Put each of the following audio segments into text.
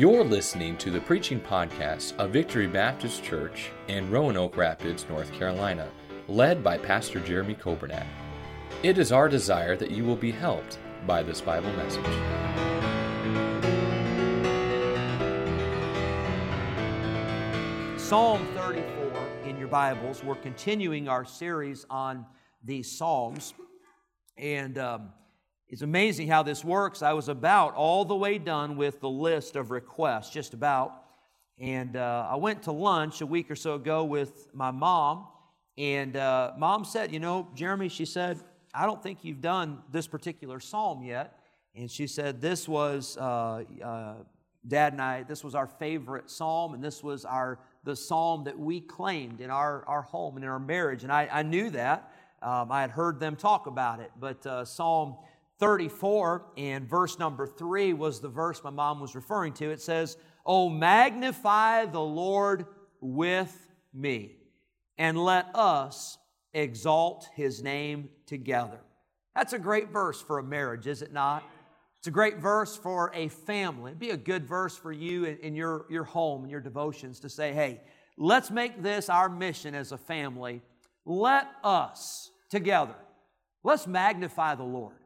You're listening to the preaching podcast of Victory Baptist Church in Roanoke Rapids, North Carolina, led by Pastor Jeremy Coburnack. It is our desire that you will be helped by this Bible message. Psalm 34 in your Bibles. We're continuing our series on these Psalms. And um, it's amazing how this works. I was about all the way done with the list of requests, just about. And uh, I went to lunch a week or so ago with my mom. And uh, mom said, You know, Jeremy, she said, I don't think you've done this particular psalm yet. And she said, This was, uh, uh Dad and I, this was our favorite psalm, and this was our the psalm that we claimed in our, our home and in our marriage. And I, I knew that. Um, I had heard them talk about it. But uh, Psalm 34 and verse number 3 was the verse my mom was referring to. It says, Oh, magnify the Lord with me, and let us exalt his name together. That's a great verse for a marriage, is it not? It's a great verse for a family. It'd be a good verse for you in, in your, your home and your devotions to say, hey, let's make this our mission as a family. Let us together, let's magnify the Lord.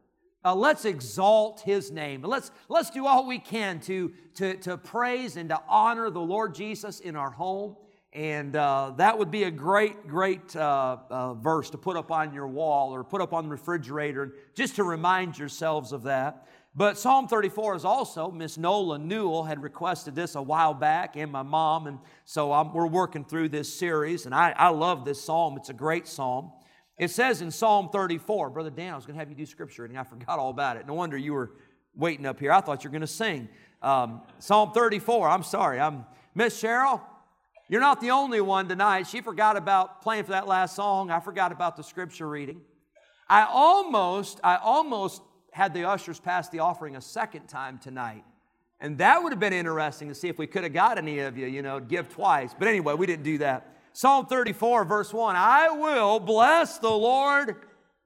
Uh, let's exalt his name. Let's, let's do all we can to, to, to praise and to honor the Lord Jesus in our home. And uh, that would be a great, great uh, uh verse to put up on your wall or put up on the refrigerator and just to remind yourselves of that. But Psalm 34 is also, Miss Nola Newell had requested this a while back, and my mom, and so I'm, we're working through this series, and I, I love this psalm. It's a great psalm. It says in Psalm 34, Brother Dan, I was going to have you do scripture reading. I forgot all about it. No wonder you were waiting up here. I thought you were going to sing. Um, psalm 34, I'm sorry. I'm Miss Cheryl, you're not the only one tonight. She forgot about playing for that last song. I forgot about the scripture reading. I almost, I almost had the ushers pass the offering a second time tonight. And that would have been interesting to see if we could have got any of you, you know, give twice. But anyway, we didn't do that. Psalm 34, verse 1 I will bless the Lord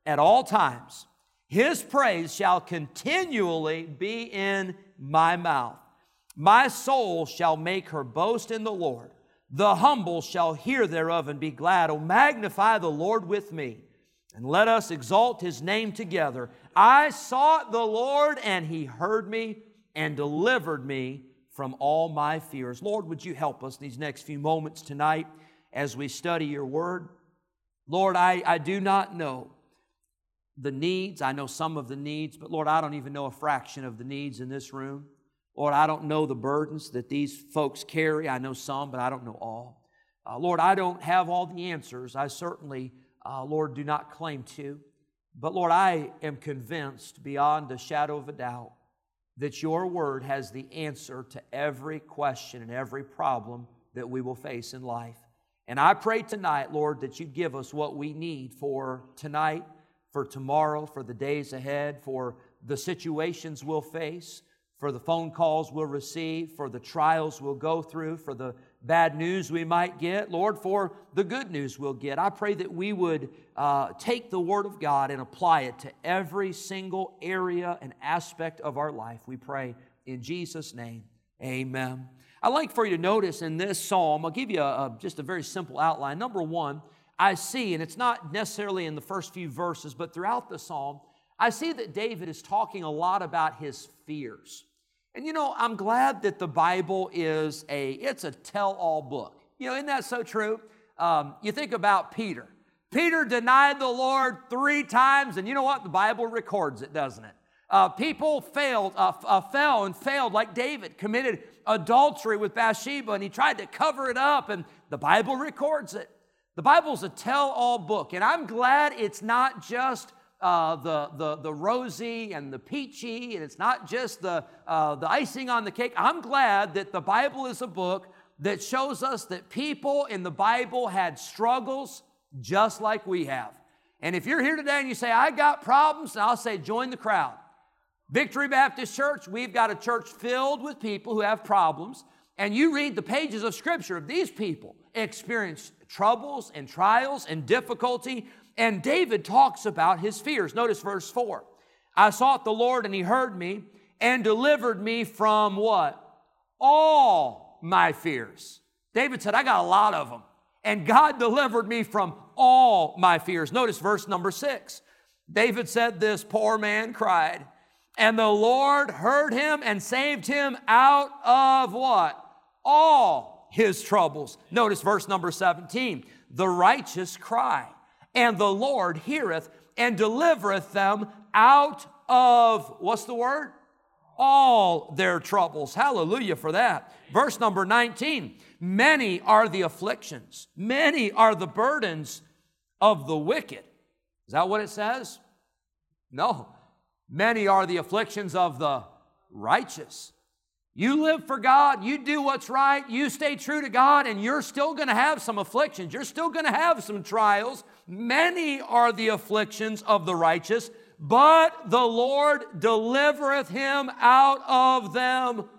at all times. His praise shall continually be in my mouth. My soul shall make her boast in the Lord. The humble shall hear thereof and be glad. Oh, magnify the Lord with me and let us exalt his name together. I sought the Lord, and he heard me and delivered me from all my fears. Lord, would you help us these next few moments tonight as we study your word? Lord, I, I do not know the needs. I know some of the needs, but Lord, I don't even know a fraction of the needs in this room. Lord, I don't know the burdens that these folks carry. I know some, but I don't know all. Uh, Lord, I don't have all the answers. I certainly uh, Lord, do not claim to. But Lord, I am convinced beyond a shadow of a doubt that your word has the answer to every question and every problem that we will face in life. And I pray tonight, Lord, that you give us what we need for tonight, for tomorrow, for the days ahead, for the situations we'll face, for the phone calls we'll receive, for the trials we'll go through, for the bad news we might get, Lord, for the good news we'll get. I pray that we would uh, take the Word of God and apply it to every single area and aspect of our life. We pray in Jesus' name. Amen. I'd like for you to notice in this psalm, I'll give you a, a, just a very simple outline. Number one, I see, and it's not necessarily in the first few verses, but throughout the psalm, I see that David is talking a lot about his fears. And you know, I'm glad that the Bible is a, it's a tell-all book. You know, isn't that so true? Um, you think about Peter. Peter denied the Lord three times, and you know what? The Bible records it, doesn't it? Uh, people failed, uh, uh, fell and failed, like David committed adultery with Bathsheba, and he tried to cover it up, and the Bible records it. The Bible's a tell-all book, and I'm glad it's not just uh, the, the, the rosy and the peachy, and it's not just the, uh, the icing on the cake. I'm glad that the Bible is a book that shows us that people in the Bible had struggles just like we have. And if you're here today and you say, I got problems, I'll say, join the crowd. Victory Baptist Church, we've got a church filled with people who have problems. And you read the pages of Scripture of these people experience troubles and trials and difficulty and David talks about his fears. Notice verse 4. I sought the Lord and he heard me and delivered me from what? all my fears. David said, I got a lot of them. And God delivered me from all my fears. Notice verse number six. David said, This poor man cried, and the Lord heard him and saved him out of what? All his troubles. Notice verse number 17. The righteous cry, and the Lord heareth and delivereth them out of, what's the word? All their troubles. Hallelujah for that. Verse number 19. Many are the afflictions, many are the burdens of the wicked. Is that what it says? No. Many are the afflictions of the righteous. You live for God, you do what's right, you stay true to God, and you're still going to have some afflictions. You're still going to have some trials. Many are the afflictions of the righteous, but the Lord delivereth him out of them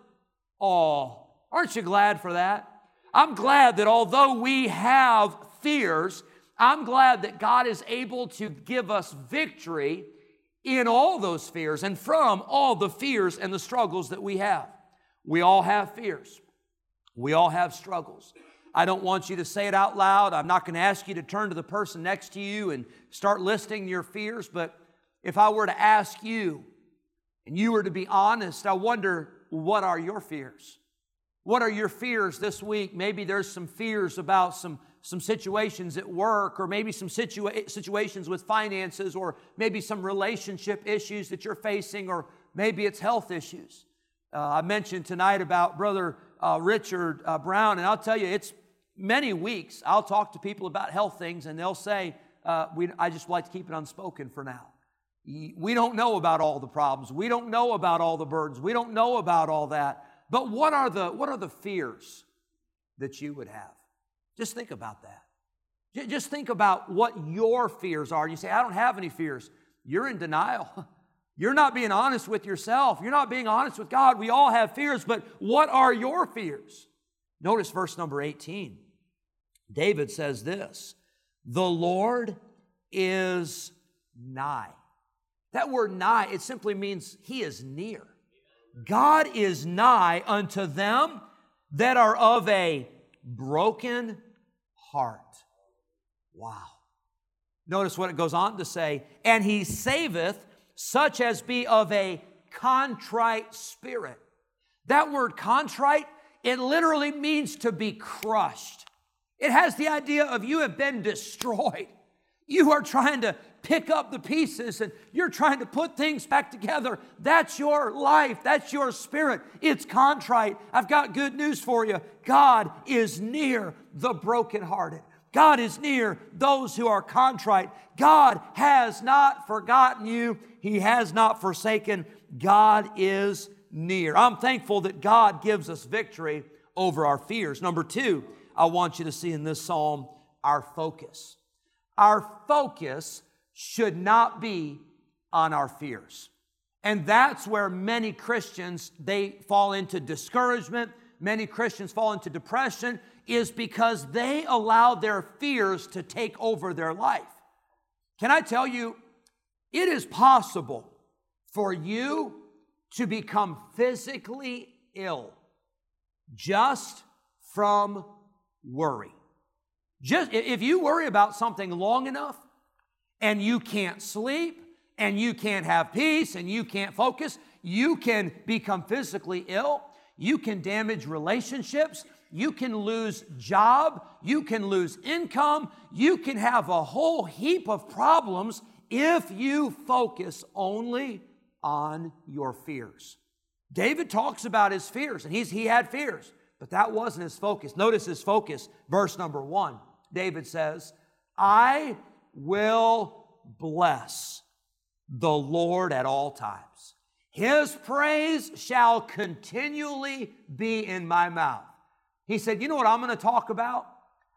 all. Aren't you glad for that? I'm glad that although we have fears, I'm glad that God is able to give us victory in all those fears and from all the fears and the struggles that we have. We all have fears, we all have struggles. I don't want you to say it out loud. I'm not going to ask you to turn to the person next to you and start listing your fears, but if I were to ask you and you were to be honest, I wonder what are your fears? What are your fears this week? Maybe there's some fears about some, some situations at work, or maybe some situa- situations with finances, or maybe some relationship issues that you're facing, or maybe it's health issues. Uh, I mentioned tonight about Brother uh, Richard uh, Brown, and I'll tell you, it's many weeks I'll talk to people about health things, and they'll say, uh, we, I just like to keep it unspoken for now. We don't know about all the problems. We don't know about all the burdens. We don't know about all that. But what are the, what are the fears that you would have? Just think about that. Just think about what your fears are. You say, I don't have any fears. You're in denial. You're not being honest with yourself. You're not being honest with God. We all have fears, but what are your fears? Notice verse number 18. David says this The Lord is nigh. That word nigh, it simply means he is near. God is nigh unto them that are of a broken heart. Wow. Notice what it goes on to say, and he saveth such as be of a contrite spirit. That word contrite, it literally means to be crushed. It has the idea of you have been destroyed. You are trying to pick up the pieces and you're trying to put things back together. That's your life. That's your spirit. It's contrite. I've got good news for you. God is near the brokenhearted. God is near those who are contrite. God has not forgotten you. He has not forsaken. God is near. I'm thankful that God gives us victory over our fears. Number two, I want you to see in this psalm our focus. Our focus should not be on our fears. And that's where many Christians they fall into discouragement, many Christians fall into depression is because they allow their fears to take over their life. Can I tell you it is possible for you to become physically ill just from worry. Just if you worry about something long enough, and you can't sleep and you can't have peace and you can't focus, you can become physically ill. You can damage relationships. You can lose job. You can lose income. You can have a whole heap of problems if you focus only on your fears. David talks about his fears, and he's, he had fears, but that wasn't his focus. Notice his focus, verse number one. David says, I will bless the Lord at all times. His praise shall continually be in my mouth. He said, You know what I'm going to talk about?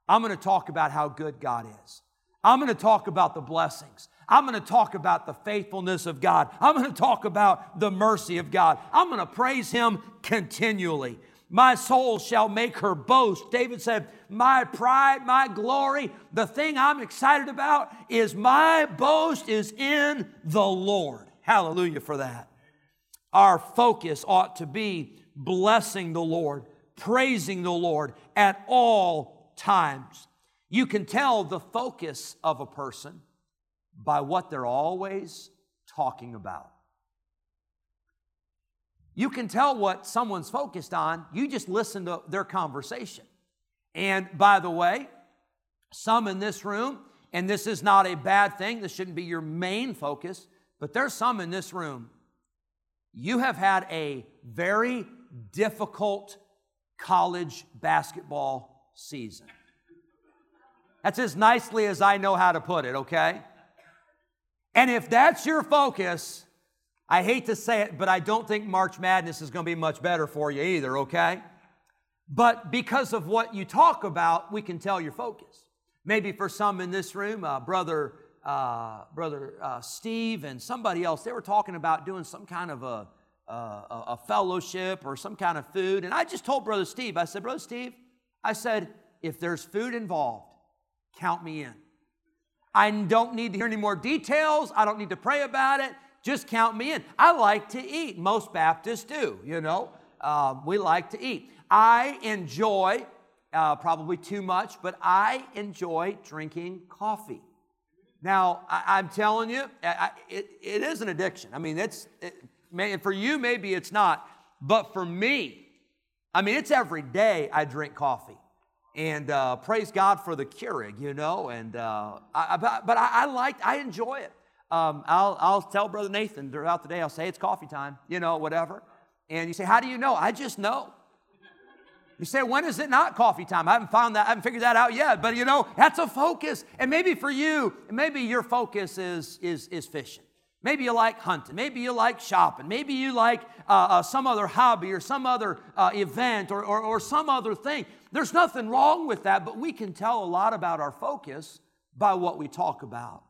I'm going to talk about how good God is. I'm going to talk about the blessings. I'm going to talk about the faithfulness of God. I'm going to talk about the mercy of God. I'm going to praise Him continually. My soul shall make her boast. David said, My pride, my glory, the thing I'm excited about is my boast is in the Lord. Hallelujah for that. Our focus ought to be blessing the Lord, praising the Lord at all times. You can tell the focus of a person by what they're always talking about. You can tell what someone's focused on, you just listen to their conversation. And by the way, some in this room, and this is not a bad thing, this shouldn't be your main focus, but there's some in this room. You have had a very difficult college basketball season. That's as nicely as I know how to put it, okay? And if that's your focus, I hate to say it, but I don't think March Madness is going to be much better for you either, okay? But because of what you talk about, we can tell your focus. Maybe for some in this room, uh, brother, uh, brother uh, Steve and somebody else, they were talking about doing some kind of a, a, a fellowship or some kind of food. And I just told brother Steve, I said, brother Steve, I said, if there's food involved, count me in. I don't need to hear any more details. I don't need to pray about it. Just count me in. I like to eat. Most Baptists do, you know. Uh, we like to eat. I enjoy, uh, probably too much, but I enjoy drinking coffee. Now, I, am telling you, I, it, it is an addiction. I mean, it's, it, for you, maybe it's not, but for me, I mean, it's every day I drink coffee. And uh, praise God for the Keurig, you know. And uh, I, but, but I, I like, I enjoy it. Um, I'll, I'll tell Brother Nathan throughout the day, I'll say it's coffee time, you know, whatever. And you say, How do you know? I just know. You say, when is it not coffee time? I haven't found that, I haven't figured that out yet. But you know, that's a focus. And maybe for you, maybe your focus is, is, is fishing. Maybe you like hunting. Maybe you like shopping. Maybe you like uh, uh, some other hobby or some other uh, event or, or, or some other thing. There's nothing wrong with that, but we can tell a lot about our focus by what we talk about.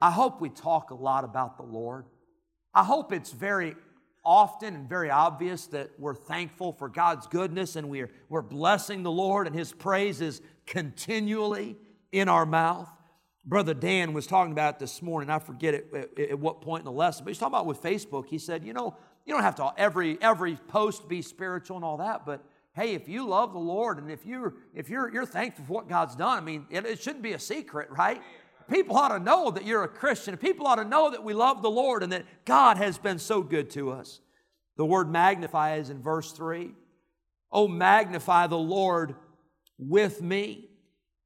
I hope we talk a lot about the Lord. I hope it's very often and very obvious that we're thankful for God's goodness and we're, we're blessing the Lord and His praise is continually in our mouth. Brother Dan was talking about this morning. I forget it, at, at what point in the lesson, but he's talking about with Facebook. He said, you know, you don't have to every every post be spiritual and all that, but hey, if you love the Lord and if you're if you're you're thankful for what God's done, I mean, it, it shouldn't be a secret, right? People ought to know that you're a Christian. People ought to know that we love the Lord and that God has been so good to us. The word magnify is in verse 3. Oh, magnify the Lord with me.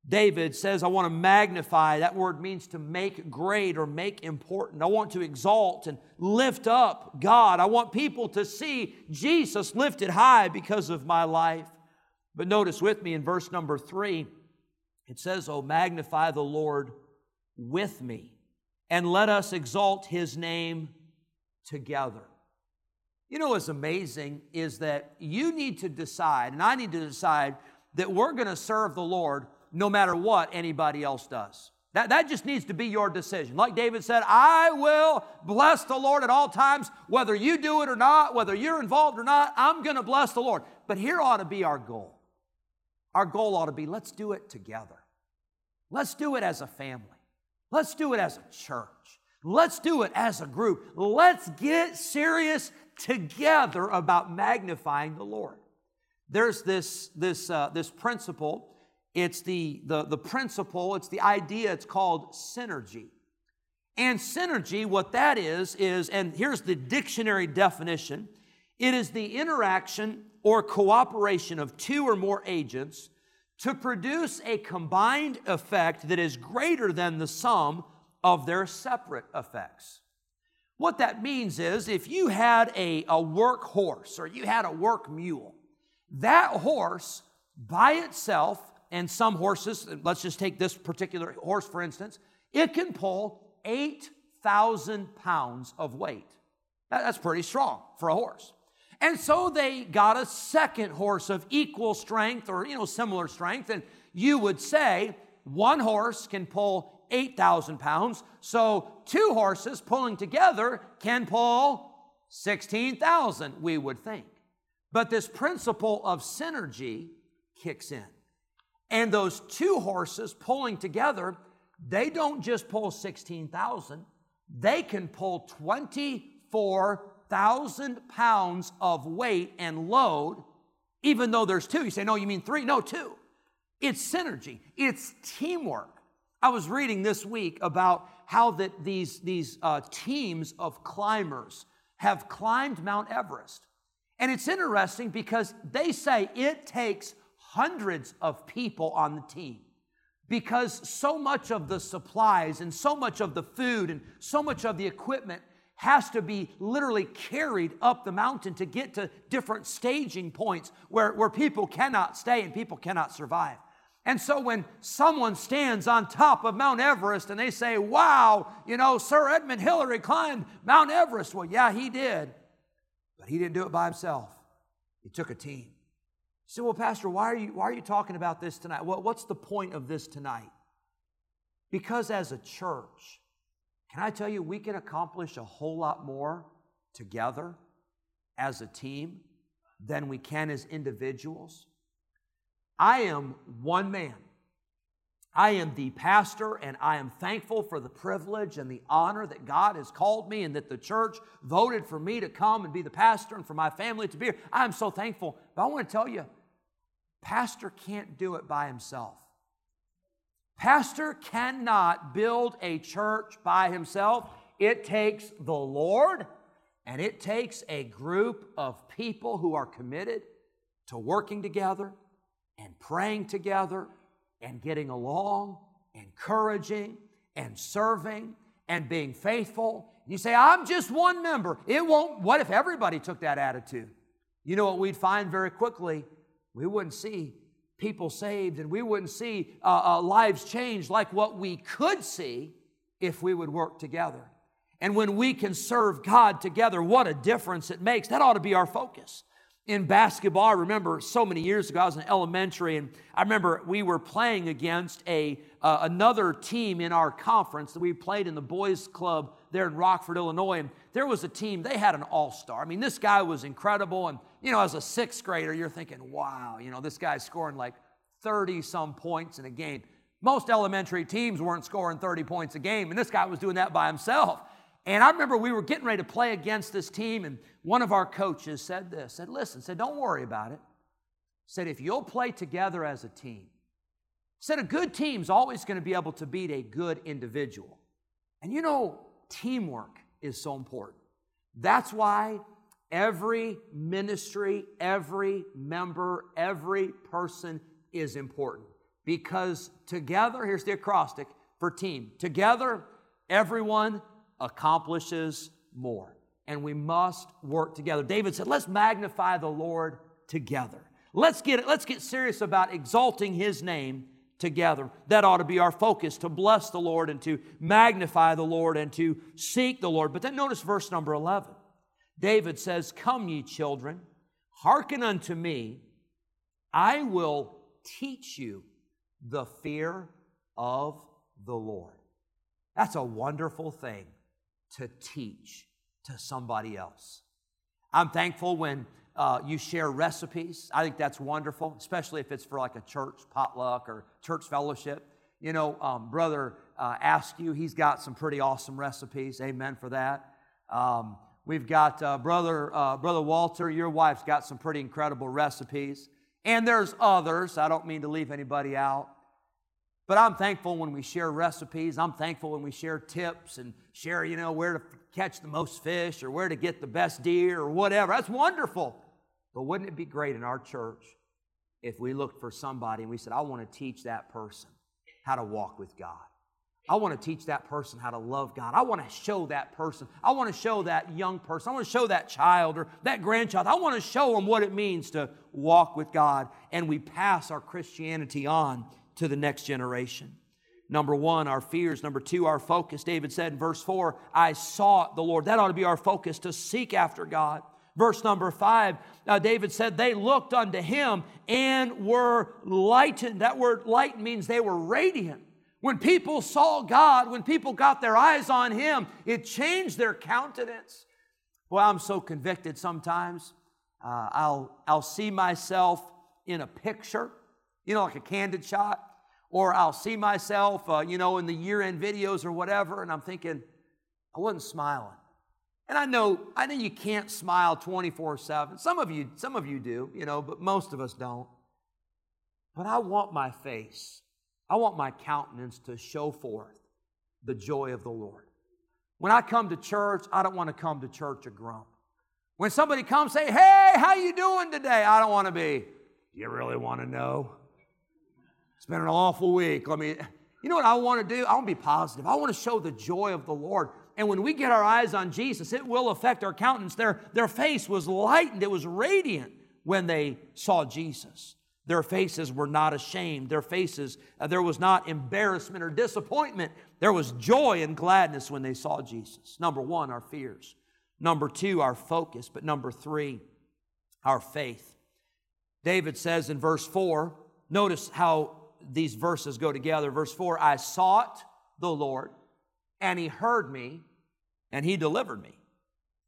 David says, I want to magnify. That word means to make great or make important. I want to exalt and lift up God. I want people to see Jesus lifted high because of my life. But notice with me in verse number three, it says, Oh, magnify the Lord with me, and let us exalt his name together. You know what's amazing is that you need to decide, and I need to decide, that we're going to serve the Lord no matter what anybody else does. That, that just needs to be your decision. Like David said, I will bless the Lord at all times, whether you do it or not, whether you're involved or not, I'm going to bless the Lord. But here ought to be our goal. Our goal ought to be let's do it together. Let's do it as a family. Let's do it as a church. Let's do it as a group. Let's get serious together about magnifying the Lord. There's this, this, uh, this principle. It's the, the, the principle, it's the idea, it's called synergy. And synergy, what that is, is, and here's the dictionary definition it is the interaction or cooperation of two or more agents to produce a combined effect that is greater than the sum of their separate effects. What that means is if you had a, a work horse or you had a work mule, that horse by itself, and some horses, let's just take this particular horse for instance, it can pull 8,000 pounds of weight. That's pretty strong for a horse. And so they got a second horse of equal strength or, you know, similar strength. And you would say one horse can pull 8,000 pounds. So two horses pulling together can pull 16,000, we would think. But this principle of synergy kicks in. And those two horses pulling together, they don't just pull 16,000, they can pull 24 thousand pounds of weight and load, even though there's two. You say, no, you mean three? No, two. It's synergy, it's teamwork. I was reading this week about how that these, these uh, teams of climbers have climbed Mount Everest. And it's interesting because they say it takes hundreds of people on the team because so much of the supplies and so much of the food and so much of the equipment has to be literally carried up the mountain to get to different staging points where, where people cannot stay and people cannot survive. And so when someone stands on top of Mount Everest and they say, Wow, you know, Sir Edmund Hillary climbed Mount Everest. Well, yeah, he did. But he didn't do it by himself, he took a team. Say, Well, Pastor, why are you, why are you talking about this tonight? Well, what's the point of this tonight? Because as a church, can I tell you, we can accomplish a whole lot more together as a team than we can as individuals. I am one man. I am the pastor, and I am thankful for the privilege and the honor that God has called me and that the church voted for me to come and be the pastor and for my family to be here. I am so thankful. But I want to tell you, pastor can't do it by himself. Pastor cannot build a church by himself. It takes the Lord and it takes a group of people who are committed to working together and praying together and getting along, encouraging and serving and being faithful. You say, I'm just one member. It won't. What if everybody took that attitude? You know what we'd find very quickly? We wouldn't see people saved and we wouldn't see uh, uh, lives changed like what we could see if we would work together. And when we can serve God together, what a difference it makes. That ought to be our focus in basketball. I remember so many years ago, I was in elementary, and I remember we were playing against a uh, another team in our conference that we played in the boys' club there in Rockford, Illinois. And there was a team; they had an all-star. I mean, this guy was incredible. And you know, as a sixth grader, you're thinking, "Wow, you know, this guy's scoring like 30 some points in a game." Most elementary teams weren't scoring 30 points a game, and this guy was doing that by himself. And I remember we were getting ready to play against this team, and one of our coaches said this, said, listen, said, don't worry about it. Said, if you'll play together as a team, said a good team's always going to be able to beat a good individual. And you know, teamwork is so important. That's why every ministry, every member, every person is important. Because together, here's the acrostic for team together, everyone accomplishes more. And we must work together. David said, let's magnify the Lord together. Let's get, let's get serious about exalting his name together. That ought to be our focus to bless the Lord and to magnify the Lord and to seek the Lord. But then notice verse number 11. David says, Come, ye children, hearken unto me. I will teach you the fear of the Lord. That's a wonderful thing to teach to somebody else. I'm thankful when uh, you share recipes. I think that's wonderful, especially if it's for like a church potluck or church fellowship. You know, um, Brother uh, Askew, he's got some pretty awesome recipes. Amen for that. Um, we've got uh, Brother, uh, Brother Walter, your wife's got some pretty incredible recipes. And there's others. I don't mean to leave anybody out. But I'm thankful when we share recipes. I'm thankful when we share tips and share, you know, where to catch the most fish or where to get the best deer or whatever. That's wonderful. But wouldn't it be great in our church if we looked for somebody and we said, I want to teach that person how to walk with God? I want to teach that person how to love God. I want to show that person. I want to show that young person. I want to show that child or that grandchild. I want to show them what it means to walk with God. And we pass our Christianity on to the next generation. Number one, our fears. Number two, our focus. David said in verse four, I sought the Lord. That ought to be our focus to seek after God. Verse number five, uh, David said, They looked unto him and were lightened. That word light means they were radiant. When people saw God, when people got their eyes on him, it changed their countenance. Well, I'm so convicted sometimes. Uh, I'll, I'll see myself in a picture, you know, like a candid shot or I'll see myself, uh, you know, in the year end videos or whatever, and I'm thinking, I wasn't smiling. And I know, I know you can't smile 24-7. Some of you, some of you do, you know, but most of us don't. But I want my face, I want my countenance to show forth the joy of the Lord. When I come to church, I don't want to come to church a grump. When somebody comes say, "Hey, how you doing today?" I don't want to be, "You really want to know?" It's been an awful week. Let me You know what I want to do? I want to be positive. I want to show the joy of the Lord. And when we get our eyes on Jesus, it will affect our countenance. Their, their face was lightened, it was radiant when they saw Jesus. Their faces were not ashamed. Their faces, uh, there was not embarrassment or disappointment. There was joy and gladness when they saw Jesus. Number one, our fears. Number two, our focus. But number three, our faith. David says in verse four, notice how these verses go together. Verse four, I sought the Lord, and he heard me, and he delivered me.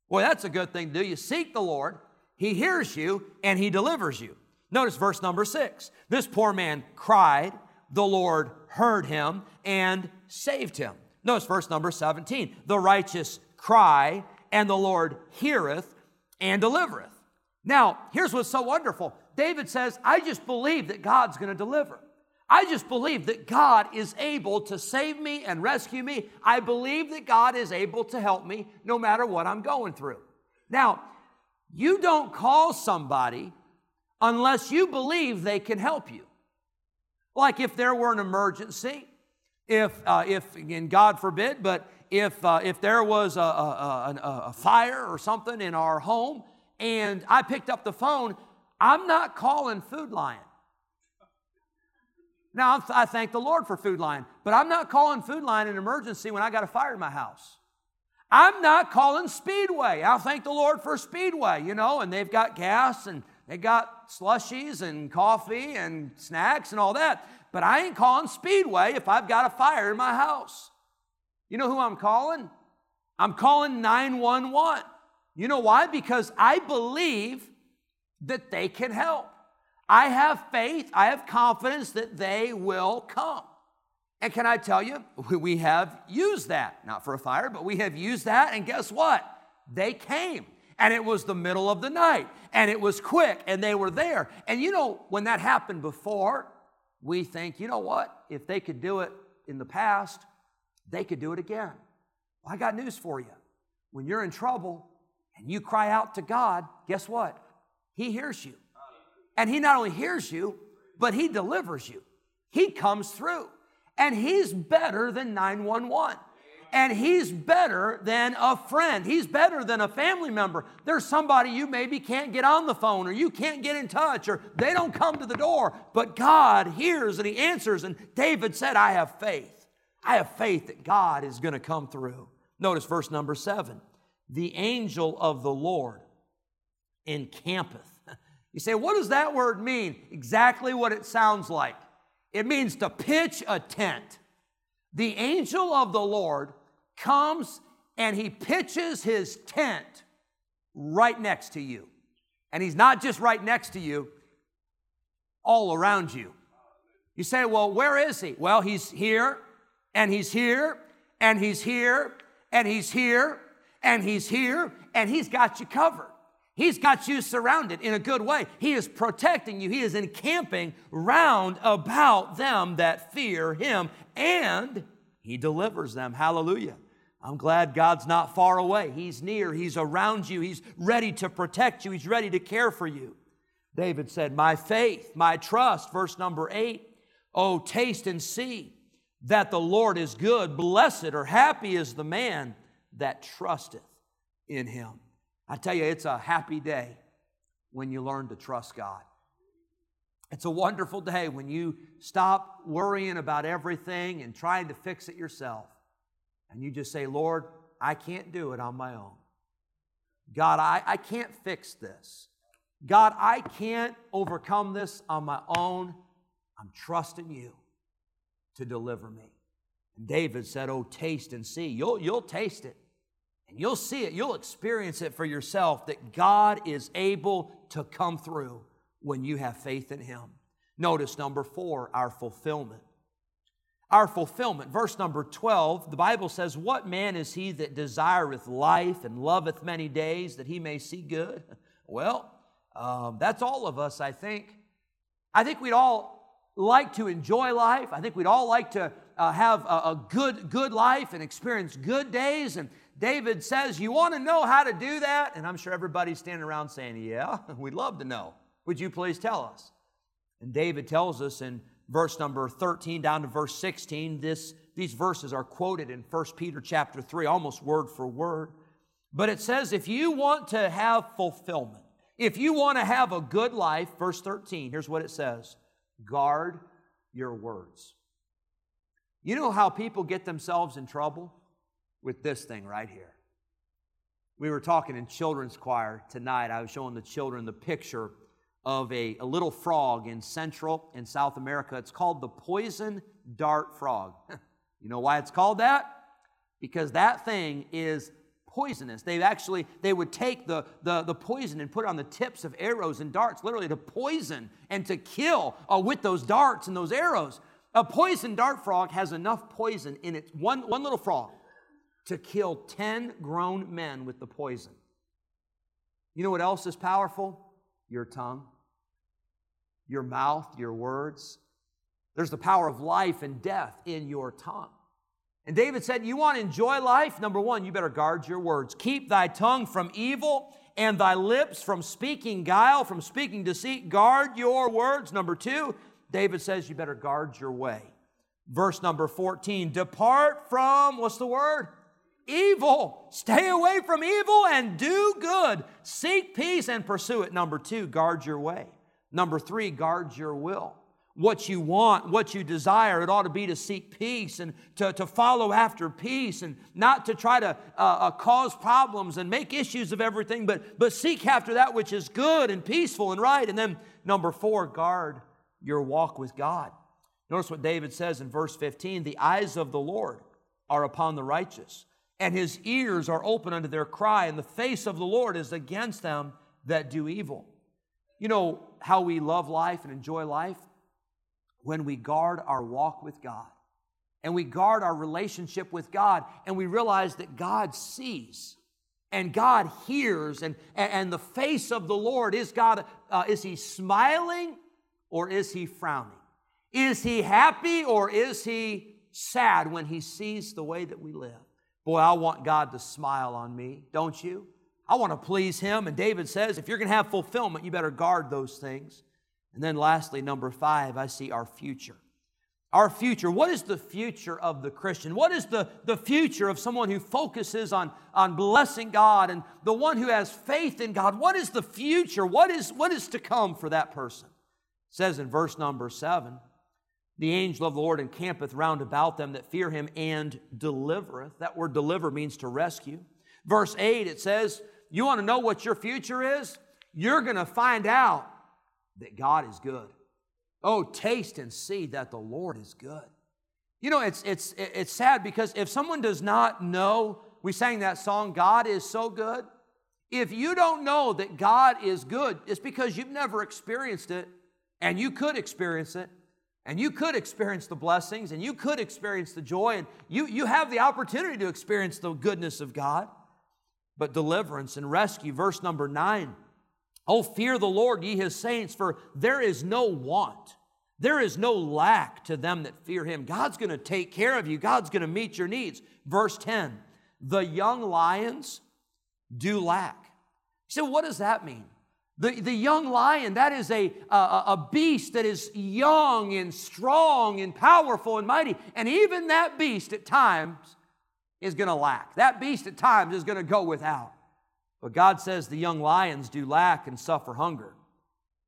Boy, that's a good thing to do. You seek the Lord, he hears you, and he delivers you. Notice verse number six. This poor man cried, the Lord heard him and saved him. Notice verse number 17. The righteous cry, and the Lord heareth and delivereth. Now, here's what's so wonderful. David says, I just believe that God's going to deliver. I just believe that God is able to save me and rescue me. I believe that God is able to help me no matter what I'm going through. Now, you don't call somebody unless you believe they can help you. Like if there were an emergency, if, uh, if again, God forbid, but if, uh, if there was a, a, a, a fire or something in our home and I picked up the phone, I'm not calling Food Lion. Now, I thank the Lord for Food Lion, but I'm not calling Food Lion an emergency when I got a fire in my house. I'm not calling Speedway. I'll thank the Lord for Speedway, you know, and they've got gas and they got slushies and coffee and snacks and all that. But I ain't calling Speedway if I've got a fire in my house. You know who I'm calling? I'm calling 911. You know why? Because I believe that they can help. I have faith, I have confidence that they will come. And can I tell you, we have used that, not for a fire, but we have used that, and guess what? They came. And it was the middle of the night, and it was quick, and they were there. And you know, when that happened before, we think, you know what? If they could do it in the past, they could do it again. Well, I got news for you. When you're in trouble and you cry out to God, guess what? He hears you. And He not only hears you, but He delivers you. He comes through. And He's better than 911. And he's better than a friend. He's better than a family member. There's somebody you maybe can't get on the phone or you can't get in touch or they don't come to the door, but God hears and he answers. And David said, I have faith. I have faith that God is going to come through. Notice verse number seven. The angel of the Lord encampeth you say, what does that word mean? Exactly what it sounds like. It means to pitch a tent. The angel of the Lord comes and he pitches his tent right next to you. And he's not just right next to you, all around you. You say, well, where is he? Well, he's here, and he's here, and he's here, and he's here, and he's here, and he's got you covered. He's got you surrounded in a good way. He is protecting you. He is encamping round about them that fear him, and he delivers them. Hallelujah. I'm glad God's not far away. He's near, He's around you, He's ready to protect you, He's ready to care for you. David said, My faith, my trust, verse number eight, oh, taste and see that the Lord is good. Blessed or happy is the man that trusteth in Him. I tell you, it's a happy day when you learn to trust God. It's a wonderful day when you stop worrying about everything and trying to fix it yourself. And you just say, Lord, I can't do it on my own. God, I, I can't fix this. God, I can't overcome this on my own. I'm trusting you to deliver me. And David said, Oh, taste and see. You'll, you'll taste it. And you'll see it, you'll experience it for yourself that God is able to come through when you have faith in Him. Notice number four, our fulfillment. our fulfillment. Verse number 12, the Bible says, What man is he that desireth life and loveth many days that he may see good? Well, um, that's all of us, I think. I think we'd all like to enjoy life. I think we'd all like to uh, have a, a good, good life and experience good days. And David says, You want to know how to do that? And I'm sure everybody's standing around saying, Yeah, we'd love to know. Would you please tell us? And David tells us in verse number 13 down to verse 16. This, these verses are quoted in 1 Peter chapter 3, almost word for word. But it says, if you want to have fulfillment, if you want to have a good life, verse 13, here's what it says guard your words. You know how people get themselves in trouble? With this thing right here. We were talking in children's choir tonight. I was showing the children the picture of a, a little frog in Central and South America. It's called the poison dart frog. you know why it's called that? Because that thing is poisonous. They actually they would take the, the, the poison and put it on the tips of arrows and darts, literally to poison and to kill uh, with those darts and those arrows. A poison dart frog has enough poison in it, one, one little frog, to kill 10 grown men with the poison. You know what else is powerful? Your tongue your mouth, your words. There's the power of life and death in your tongue. And David said, You want to enjoy life? Number one, you better guard your words. Keep thy tongue from evil and thy lips from speaking guile, from speaking deceit. Guard your words. Number two, David says, You better guard your way. Verse number 14, depart from, what's the word? Evil. Stay away from evil and do good. Seek peace and pursue it. Number two, guard your way. Number three, guard your will. What you want, what you desire, it ought to be to seek peace and to, to follow after peace and not to try to uh, uh, cause problems and make issues of everything, but, but seek after that which is good and peaceful and right. And then number four, guard your walk with God. Notice what David says in verse 15 the eyes of the Lord are upon the righteous, and his ears are open unto their cry, and the face of the Lord is against them that do evil. You know how we love life and enjoy life? When we guard our walk with God and we guard our relationship with God and we realize that God sees and God hears and, and the face of the Lord is God, uh, is He smiling or is He frowning? Is He happy or is He sad when He sees the way that we live? Boy, I want God to smile on me, don't you? I want to please him. And David says, if you're going to have fulfillment, you better guard those things. And then lastly, number five, I see our future. Our future. What is the future of the Christian? What is the, the future of someone who focuses on, on blessing God and the one who has faith in God? What is the future? What is, what is to come for that person? It says in verse number seven, the angel of the Lord encampeth round about them that fear him and delivereth. That word deliver means to rescue. Verse 8, it says, you want to know what your future is? You're going to find out that God is good. Oh, taste and see that the Lord is good. You know, it's, it's, it's sad because if someone does not know, we sang that song, God is so good. If you don't know that God is good, it's because you've never experienced it, and you could experience it, and you could experience the blessings, and you could experience the joy, and you, you have the opportunity to experience the goodness of God but deliverance and rescue. Verse number nine Oh, fear the Lord, ye his saints, for there is no want. There is no lack to them that fear him. God's going to take care of you, God's going to meet your needs. Verse 10 The young lions do lack. So, what does that mean? The, the young lion, that is a, a, a beast that is young and strong and powerful and mighty. And even that beast at times is going to lack. That beast at times is going to go without. But God says the young lions do lack and suffer hunger.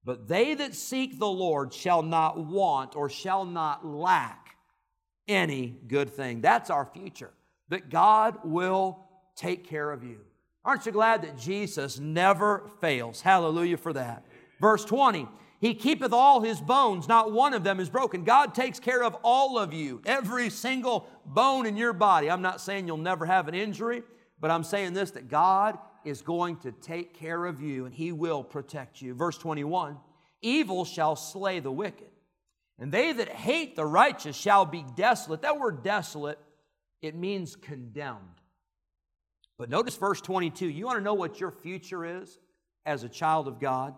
But they that seek the Lord shall not want or shall not lack any good thing. That's our future, that God will take care of you. Aren't you glad that Jesus never fails? Hallelujah for that. Verse 20 he keepeth all his bones, not one of them is broken. God takes care of all of you, every single bone in your body. I'm not saying you'll never have an injury, but I'm saying this that God is going to take care of you and he will protect you. Verse 21 Evil shall slay the wicked, And they that hate the righteous shall be desolate. That word desolate, it means condemned. But notice verse 22. You want to know what your future is as a child of God?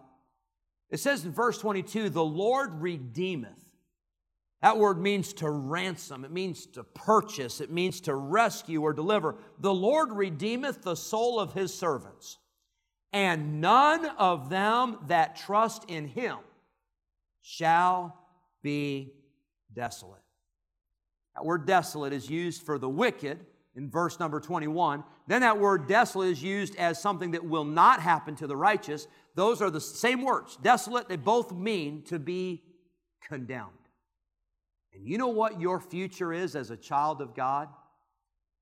It says in verse 22 the Lord redeemeth. That word means to ransom, it means to purchase, it means to rescue or deliver. The Lord redeemeth the soul of his servants, and none of them that trust in him shall be desolate. That word desolate is used for the wicked in verse number 21. Then that word desolate is used as something that will not happen to the righteous. Those are the same words. Desolate, they both mean to be condemned. And you know what your future is as a child of God?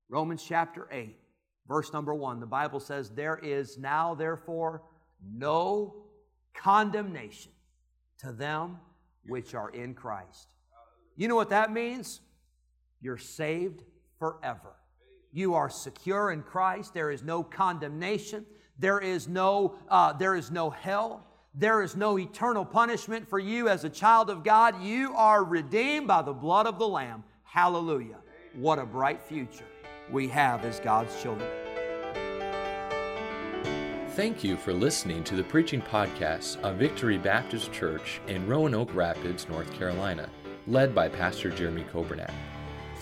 Romans chapter 8, verse number 1. The Bible says, There is now, therefore, no condemnation to them which are in Christ. You know what that means? You're saved forever. You are secure in Christ. There is no condemnation. There is no, uh, there is no hell. There is no eternal punishment for you as a child of God. You are redeemed by the blood of the Lamb. Hallelujah. What a bright future we have as God's children. Thank you for listening to the preaching podcast of Victory Baptist Church in Roanoke Rapids, North Carolina, led by Pastor Jeremy Coburnack.